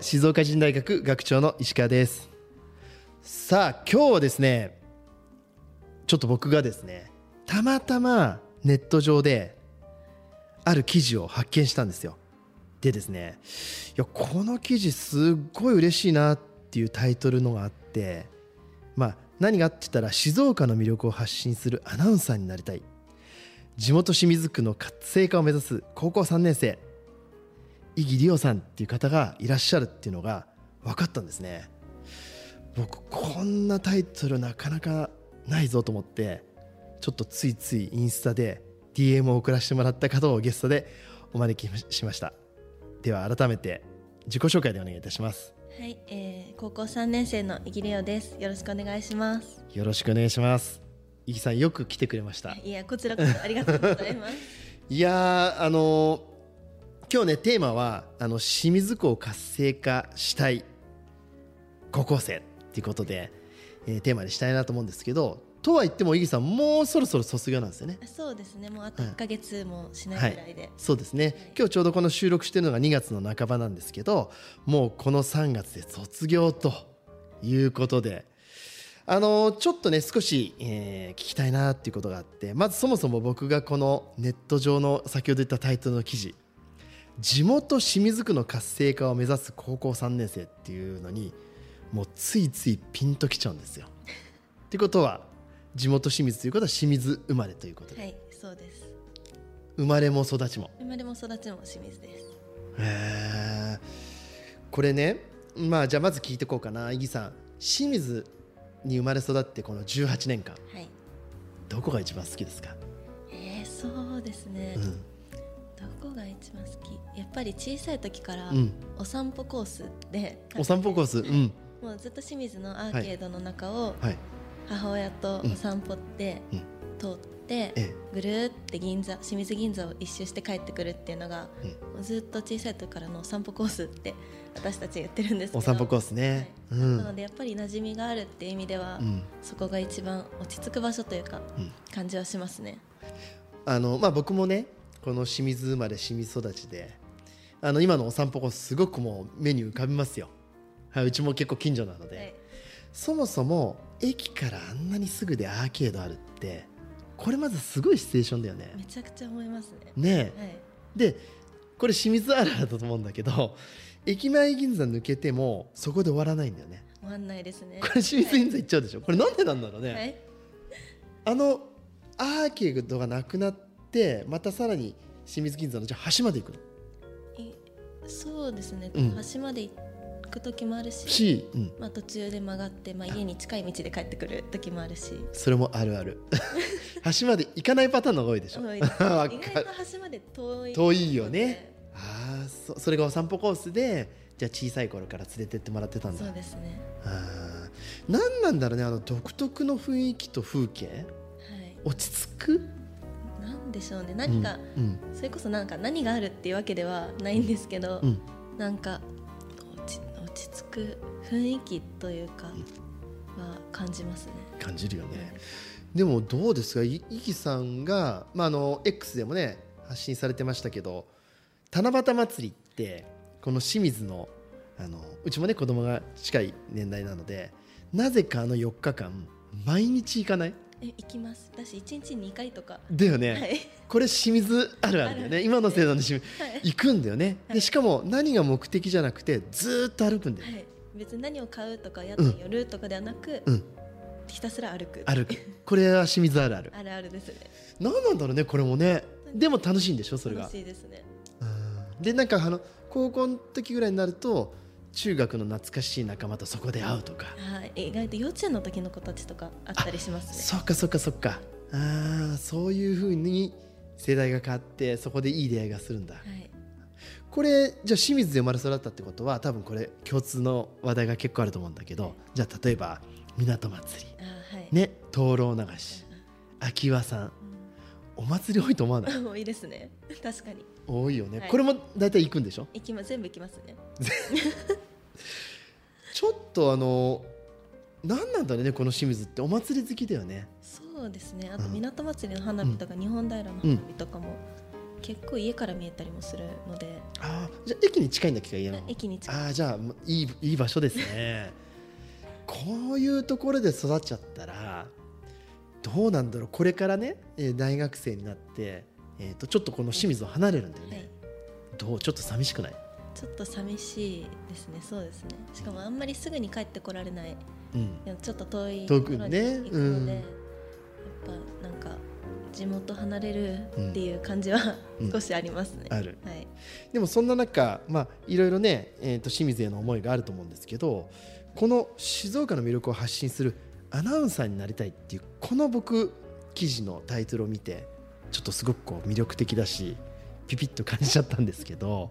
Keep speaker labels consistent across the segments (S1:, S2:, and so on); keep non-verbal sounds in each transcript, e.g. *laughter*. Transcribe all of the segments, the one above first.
S1: 静岡人大学学長の石川です。さあ今日はですねちょっと僕がですねたまたまネット上である記事を発見したんですよ。でですねいやこの記事すっごい嬉しいなっていうタイトルのがあってまあ何があって言ったら静岡の魅力を発信するアナウンサーになりたい。地元清水区の活性化を目指す高校3年生。伊木理央さんっていう方がいらっしゃるっていうのが分かったんですね僕こんなタイトルなかなかないぞと思ってちょっとついついインスタで DM を送らせてもらった方をゲストでお招きしましたでは改めて自己紹介でお願いいたします
S2: はい、えー、高校三年生のイギレオです。よろしくお願いします。
S1: よろしくお願いします。イギさんよく来てくれました。
S2: いやこちらこそありがとうございます。*laughs*
S1: いやあのー、今日ねテーマはあの清水区を活性化したい高校生っていうことで、えー、テーマにしたいなと思うんですけど、とは言っても、イギさん、もうそろそろ卒業なんですよね。
S2: そうですね、もうあと1か月もしないぐらいで、はい、
S1: そうですね、はい、今日ちょうどこの収録してるのが2月の半ばなんですけど、もうこの3月で卒業ということで、あのちょっとね、少し、えー、聞きたいなっていうことがあって、まずそもそも僕がこのネット上の先ほど言ったタイトルの記事、地元清水区の活性化を目指す高校3年生っていうのに、もうついついピンときちゃうんですよ。ってことは、地元清水ということは清水生まれということで。
S2: はいそうです。
S1: 生まれも育ちも。
S2: 生まれも育ちも清水です。
S1: へえこれねまあじゃあまず聞いていこうかな。伊木さん清水に生まれ育ってこの18年間、はい、どこが一番好きですか？
S2: えー、そうですね、うん、どこが一番好き。やっぱり小さい時からお散歩コースで、
S1: うん、お散歩コース、うん、
S2: もうずっと清水のアーケードの中を、母親とお散歩って通って、ぐるって銀座清水銀座を一周して帰ってくるっていうのが、ずっと小さい時からのお散歩コースって私たち言ってるんですけど。
S1: お散歩コースね、
S2: はい。うん、なのでやっぱり馴染みがあるっていう意味では、うん、そこが一番落ち着く場所というか、感じはしますね。
S1: あの、まあ、僕もねこの清水生まれ清水育ちであの今のお散歩コースすごくもう目に浮かびますよ、はい、うちも結構近所なので、はい、そもそも駅からあんなにすぐでアーケードあるってこれまずすごいシチュエーションだよね。
S2: めちゃくちゃ思いますね。
S1: ね、はい、でこれ清水あるあるだと思うんだけど駅前銀座抜けてもそこで終わらないんだよね。
S2: 終わんないですね。
S1: これ清水銀座行っちゃうでしょ、はい、これなんでなんだろうね、はい、あのアーケードがなくなってまたさらに清水銀座のじゃ橋まで行くの？
S2: そうですね、うん、橋まで行っく時もあるし、うん、まあ、途中で曲がって、まあ、家に近い道で帰ってくる時もあるし。
S1: それもあるある。*laughs* 橋まで行かないパターンのが多いでしょ？意外
S2: と橋まで遠い
S1: 遠いよね。ああそそれがお散歩コースでじゃあ小さい頃から連れてってもらってたんだ。
S2: そうですね。
S1: あ何なんだろうねあの独特の雰囲気と風景、はい、落ち着く？
S2: なんでしょうね。何か、うん、それこそなんか何があるっていうわけではないんですけど、うん、なんか落ち着く雰囲気というかは感じますね。
S1: 感じるよね。でもどうですか、いきさんが、まあ、あの X でもね発信されてましたけど七夕祭りってこの清水のあのうちもね子供が近い年代なのでなぜかあの4日間毎日行かない？
S2: え行きます。私一日二回とか。
S1: だよね、はい、これ清水あるあるだよね。今の制度の清水、はい、行くんだよね、でしかも何が目的じゃなくてずっと歩くんだよ、はい、
S2: 別に何を買うとか宿に寄るとかではなく、うん、ひたすら歩く。
S1: 歩く。これは清水あるある。
S2: あるあるですね。
S1: 何なんだろうねこれもね。でも楽しいんでしょそれが。
S2: 楽しいですね。
S1: でなんかあの高校の時ぐらいになると中学の懐かしい仲間とそこで会うとか、
S2: はい、意外と幼稚園の時の子たちとかあったりします？ね
S1: そっかそっかそっか。あそういうふうに世代が変わってそこでいい出会いがするんだ、はい、これじゃあ清水で生まれ育ったってことは多分これ共通の話題が結構あると思うんだけど、じゃあ例えば港祭り、はい、ね灯籠流し。秋和さん、うん、お祭り多いと思わない？*laughs*
S2: 多いですね。確かに
S1: 多いよね、はい、これも大体行くんでしょ？
S2: 行きま全部行きますね。*laughs*
S1: ちょっとあの何なんだろうねこの清水ってお祭り好きだよね。
S2: そうですね。あと港祭りの花火とか、うん、日本平の花火とかも、結構家から見えたりもするので。
S1: ああじゃあ駅に近いんだっけ家の。
S2: 駅に近
S1: い。ああじゃあいいいい場所ですね。*laughs* こういうところで育っちゃったらどうなんだろう。これからね大学生になって、えー、とちょっとこの清水を離れるんだよね、はい、どう？ちょっと寂しくない？
S2: ちょっと寂しいですね。そうですね。しかもあんまりすぐに帰ってこられない、うん、ちょっと遠いところに行くので、ねうん、やっぱなんか地元離れるっていう感じは、少しありますね。
S1: ある、はい、でもそんな中、まあ、いろいろね、えー、と清水への思いがあると思うんですけどこの静岡の魅力を発信するアナウンサーになりたいっていうこの僕記事のタイトルを見てちょっとすごくこう魅力的だしピピッと感じちゃったんですけど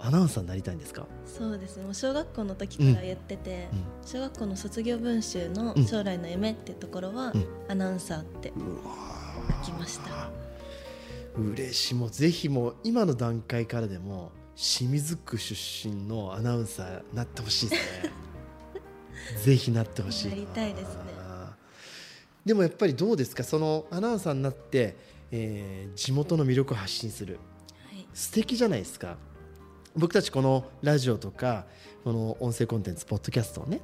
S1: アナウンサーになりたいんですか？
S2: そうですね。もう小学校の時から言ってて、うん、小学校の卒業文集の将来の夢っていうところは、うん、アナウンサーって書きました。
S1: 嬉しい。もうぜひもう今の段階からでも清水区出身のアナウンサーなってほしいですね。*laughs* ぜひなってほしい。
S2: なりたいですね。
S1: でもやっぱりどうですか？そのアナウンサーになって、えー、地元の魅力を発信する、はい、素敵じゃないですか。僕たちこのラジオとかこの音声コンテンツポッドキャストをね、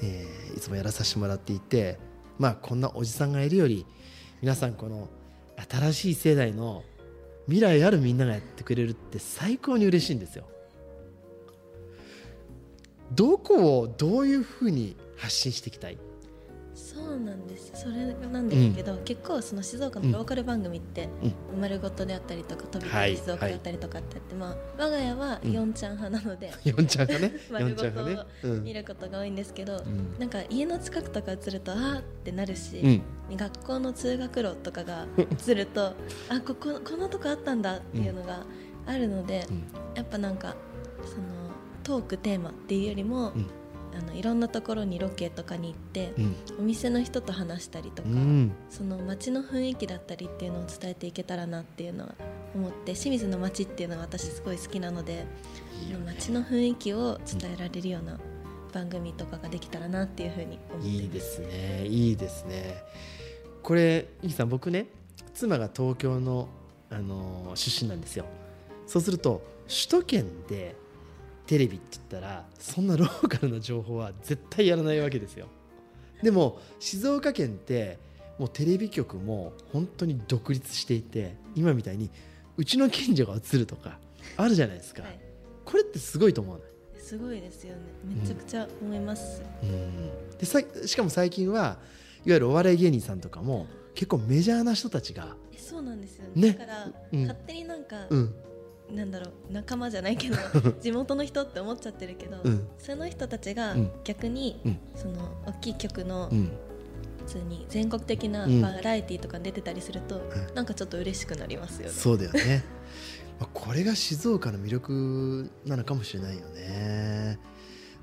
S1: えー、いつもやらさせてもらっていてまあこんなおじさんがいるより皆さんこの新しい世代の未来あるみんながやってくれるって最高に嬉しいんですよ。どこをどういうふうに発信していきたい？
S2: そうなんです。それなんですけど、うん、結構その静岡のローカル番組って、うん、丸ごとであったりとか飛び込み静岡であったりとかってあって、はい、まあ我が家は四ちゃん派なので、*laughs*
S1: 四、*laughs* うん、ちゃんがね？
S2: 丸ごと見ることが多いんですけど、うん、なんか家の近くとか映るとあーってなるし、学校の通学路とかが映ると *laughs* あこここのとこあったんだっていうのがあるので、やっぱなんかそのトークテーマっていうよりも、あのいろんなところにロケとかに行って、うん、お店の人と話したりとか、うん、その街の雰囲気だったりっていうのを伝えていけたらなっていうのは思って清水の街っていうのは私すごい好きなのでいい、ね、街の雰囲気を伝えられるような番組とかができたらなっていうふうに思ってい
S1: いですね。いいですね。これいいさん僕ね妻が東京の、あのー、出身なんですよ。そうすると首都圏でテレビって言ったらそんなローカルな情報は絶対やらないわけですよ。でも静岡県ってもうテレビ局も本当に独立していて今みたいにうちの近所が映るとかあるじゃないですか、はい、これってすごいと思わない？
S2: すごいですよね。めちゃくちゃ思います、うん、う
S1: ん、でさしかも最近はいわゆるお笑い芸人さんとかも結構メジャーな人たちが
S2: そうなんですよね、ね、だから、うん、勝手になんか、うんなんだろう仲間じゃないけど *laughs* 地元の人って思っちゃってるけど、うん、その人たちが逆に、うん、その大きい曲の、普通に全国的なバラエティーとか出てたりすると、うん、なんかちょっと嬉しくなりますよね。
S1: そうだよね。これが静岡の魅力なのかもしれないよね。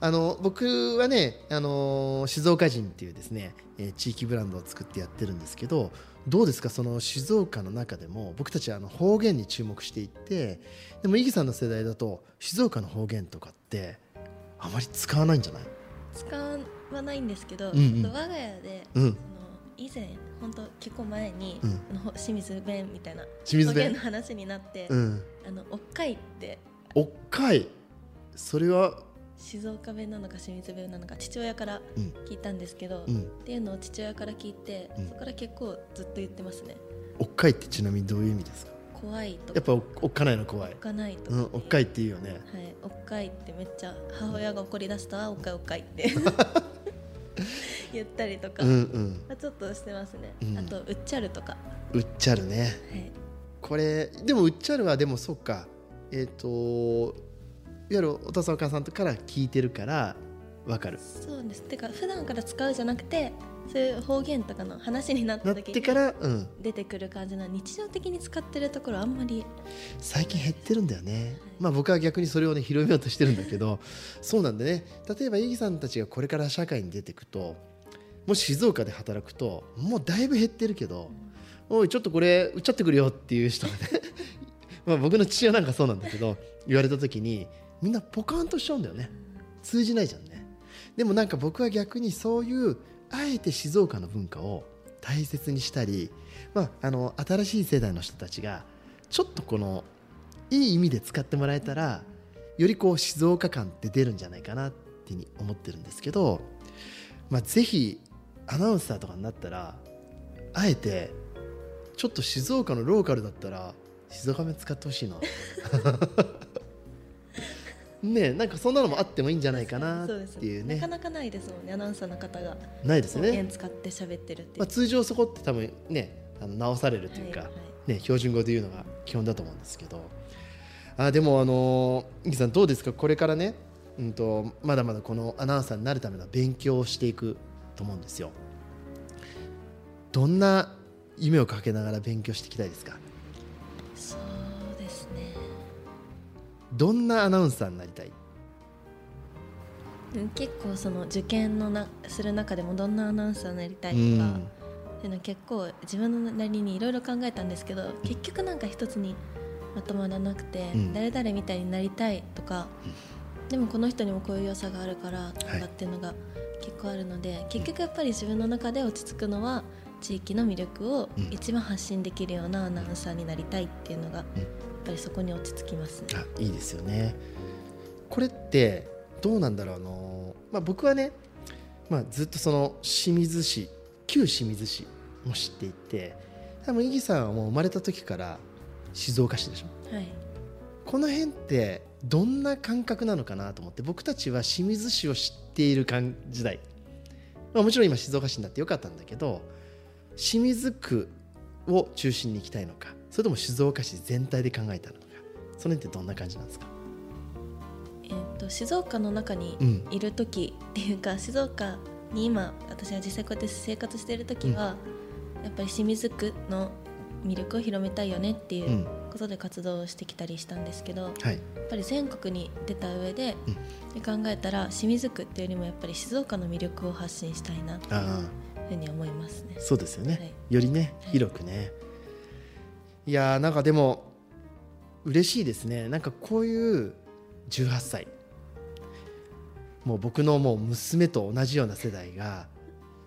S1: あの僕はね、あの静岡人っていうですね、えー、地域ブランドを作ってやってるんですけどどうですかその静岡の中でも僕たちはあの方言に注目していってでもイギさんの世代だと静岡の方言とかってあまり使わないんじゃない？
S2: 使わないんですけど、うんうん、我が家で、うん、以前本当結構前に、うん、清水弁みたいな
S1: 清水弁？
S2: の話になって、うん、あのおっかいって。
S1: おっかい。それは
S2: 静岡弁なのか清水弁なのか父親から聞いたんですけど、うん、っていうのを父親から聞いて、うん、そこから結構ずっと言ってますね。
S1: おっかいってちなみにどういう意味ですか？
S2: 怖いと
S1: やっぱおっかないの怖い。
S2: おっかないと、
S1: うん、おっかいって言うよね。
S2: はい。おっかいってめっちゃ母親が怒り出すとあおっかいおっかいって。*laughs* 言ったりとか、うんうん、ちょっとしてますね、うん、あとうっちゃるとか。
S1: うっちゃるね、はい、これでもうっちゃるはでもそうか。えっ、ー、とゆるお父さんお母さんから聞いてるからわかる。
S2: そうです。てか普段から使うじゃなくてそういう方言とかの話になった時に出てくる感じな、日常的に使ってるところあんまり。
S1: 最近減ってるんだよね、はい、まあ僕は逆にそれをね広めようとしてるんだけどそうなんでね。例えばイギさんたちがこれから社会に出ていくともし静岡で働くともうだいぶ減ってるけど、うん、おいちょっとこれ売っちゃってくるよっていう人がね *laughs* まあ僕の父親なんかそうなんだけど言われた時にみんなポカンとしちゃうんだよね。通じないじゃんね。でもなんか僕は逆にそういうあえて静岡の文化を大切にしたり、まあ、あの新しい世代の人たちがちょっとこのいい意味で使ってもらえたらよりこう静岡感って出るんじゃないかなってに思ってるんですけど、まあ、ぜひアナウンサーとかになったらあえてちょっと静岡のローカルだったら静岡弁使ってほしいな。ねなんかそんなのもあってもいいんじゃないかなっていうね。
S2: なかなかないですもんね。アナウンサーの方が
S1: ないですね。
S2: 使って喋ってるって
S1: まあ、通常そこって多分ねあの直されるというか、はいはい、ね、標準語で言うのが基本だと思うんですけど。あでもあのー、さんどうですか？これからね、うんと、まだまだこのアナウンサーになるための勉強をしていくと思うんですよ。どんな夢をかけながら勉強していきたいですか？どんなアナウンサーになりたい？
S2: 結構その受験のなする中でもどんなアナウンサーになりたいとか、っていうの結構自分のなりにいろいろ考えたんですけど結局なんか一つにまとまらなくて、うん、誰々みたいになりたいとか、うん、でもこの人にもこういう良さがあるからとかっていうのが結構あるので、はい、結局やっぱり自分の中で落ち着くのは地域の魅力を一番発信できるようなアナウンサーになりたいっていうのがぱりそこに落ち着きます、ね、
S1: あいいですよね。これってどうなんだろう。あの、まあ、僕はね、まあ、ずっとその清水市旧清水市も知っていて多分イギさんはもう生まれた時から静岡市でしょ、はい、この辺ってどんな感覚なのかなと思って僕たちは清水市を知っている時代、まあ、もちろん今静岡市になってよかったんだけど清水区を中心に行きたいのかそれとも静岡市全体で考えたのかそれってどんな感じなんですか？
S2: えーと、静岡の中にいる時っていうか、うん、静岡に今私は実際こうやって生活している時は、うん、やっぱり清水区の魅力を広めたいよねっていうことで活動してきたりしたんですけど、うんはい、やっぱり全国に出た上で、考えたら清水区っていうよりもやっぱり静岡の魅力を発信したいなというふうに思い。
S1: そうですよね、はい、よりね広くね、いやーなんかでも嬉しいですね。なんかこういう18歳。もう僕のもう娘と同じような世代が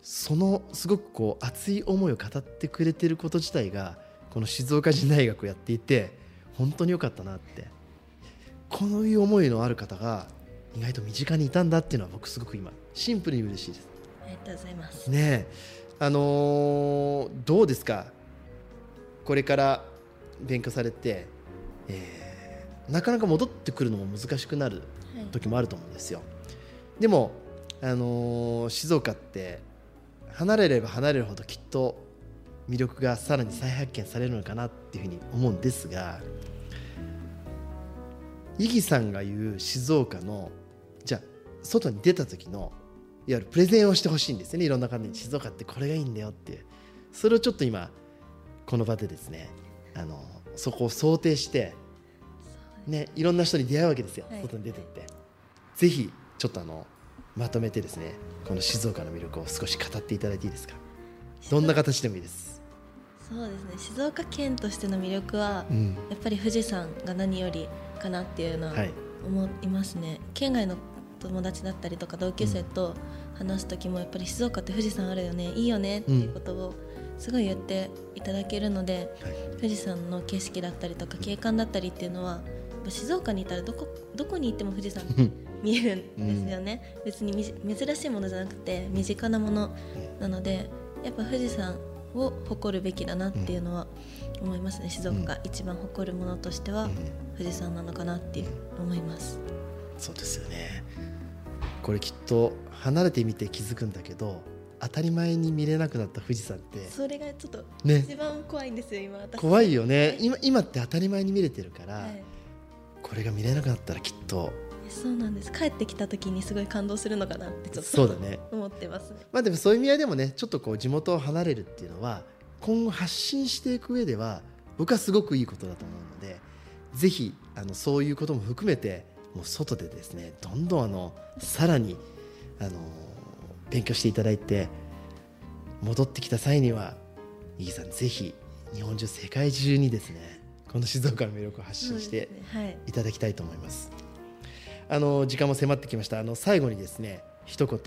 S1: そのすごくこう熱い思いを語ってくれてること自体がこの静岡人大学をやっていて本当に良かったなって。こういう思いのある方が意外と身近にいたんだっていうのは僕すごく今シンプルに嬉しいです。
S2: ありがとうございます。
S1: ねあのー、どうですか？これから勉強されて、えー、なかなか戻ってくるのも難しくなる時もあると思うんですよ。はい、でも、あのー、静岡って離れれば離れるほどきっと魅力がさらに再発見されるのかなっていうふうに思うんですがイギさんが言う静岡のじゃあ外に出た時のいわゆるプレゼンをしてほしいんですよね。いろんな方に静岡ってこれがいいんだよって。それをちょっと今この場でですねあのそこを想定して、ね、いろんな人に出会うわけですよ、はい、外に出ていって、ぜひちょっとあのまとめてですねこの静岡の魅力を少し語っていただいていいですか？どんな形でもいいです。
S2: そうですね。静岡県としての魅力は、うん、やっぱり富士山が何よりかなっていうのは思いますね、はい、県外の友達だったりとか同級生と話す時もやっぱり静岡って富士山あるよねいいよねっていうことをすごい言っていただけるので、はい、富士山の景色だったりとか景観だったりっていうのは静岡にいたらどこどこに行っても富士山見えるんですよね、うん、別に珍しいものじゃなくて身近なものなのでやっぱ富士山を誇るべきだなっていうのは思いますね。静岡が一番誇るものとしては富士山なのかなって思います。
S1: そうですよねこれきっと離れてみて気づくんだけど当たり前に見れなくなった富士山って
S2: それがちょっと一番怖いんですよ、ね、今
S1: 怖いよね、今今って当たり前に見れてるから、はい、これが見れなくなったらきっと。
S2: そうなんです。帰ってきた時にすごい感動するのかなってちょっと
S1: そうだね。
S2: 思ってます、ね、
S1: まあでもそういう意味合いでもねちょっとこう地元を離れるっていうのは今後発信していく上では僕はすごくいいことだと思うのでぜひあのそういうことも含めてもう外でですねどんどんあのさらにあの勉強していただいて戻ってきた際にはイギさんぜひ日本中世界中にですねこの静岡の魅力を発信していただきたいと思います。あの時間も迫ってきました。あの最後にですね一言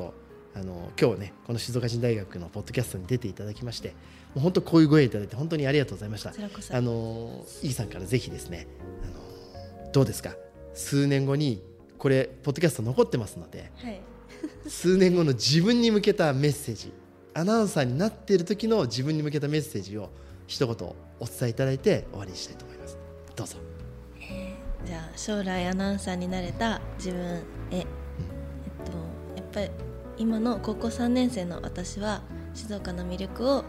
S1: あの今日ねこの静岡人大学のポッドキャストに出ていただきましてもう本当こういうご縁いただいて本当にありがとうございました。あのイーさんからぜひですねあのどうですか？数年後にこれポッドキャスト残ってますので、はい、*laughs* *laughs* 数年後の自分に向けたメッセージアナウンサーになっている時の自分に向けたメッセージを一言お伝えいただいて終わりにしたいと思います。どうぞ。
S2: じゃあ将来アナウンサーになれた自分へ、うん、えっとやっぱり今の高校3年生の私は静岡の魅力を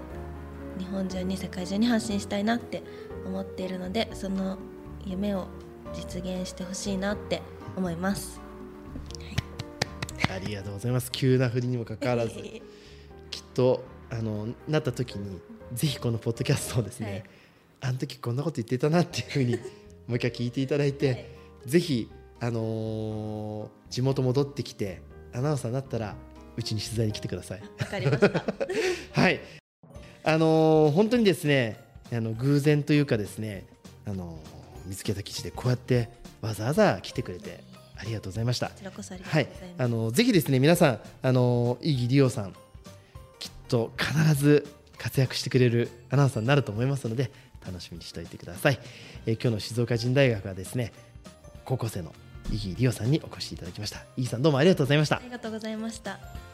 S2: 日本中に世界中に発信したいなって思っているのでその夢を実現してほしいなって思います、
S1: はい、ありがとうございます。急な振りにもかかわらず。*laughs* きっとあのなった時にぜひこのポッドキャストをですね、はい、あの時こんなこと言ってたなっていうふうに *laughs* もう一回聞いていただいて、はい、ぜひ、あのー、地元戻ってきてアナウンサーになったらうちに取材に来てください。
S2: わかりました。*laughs*
S1: はい。あのー、本当にですねあの偶然というかですね、あのー、見つけた記事でこうやってわざわざ来てくれてありがとうございました。はい、あのぜひですね皆さんあのイギリオさんきっと必ず活躍してくれるアナウンサーになると思いますので楽しみにしておいてください、えー、今日の静岡人大学はですね高校生のイギリオさんにお越しいただきました。イギさんどうもありがとうございました。あ
S2: りがとうございました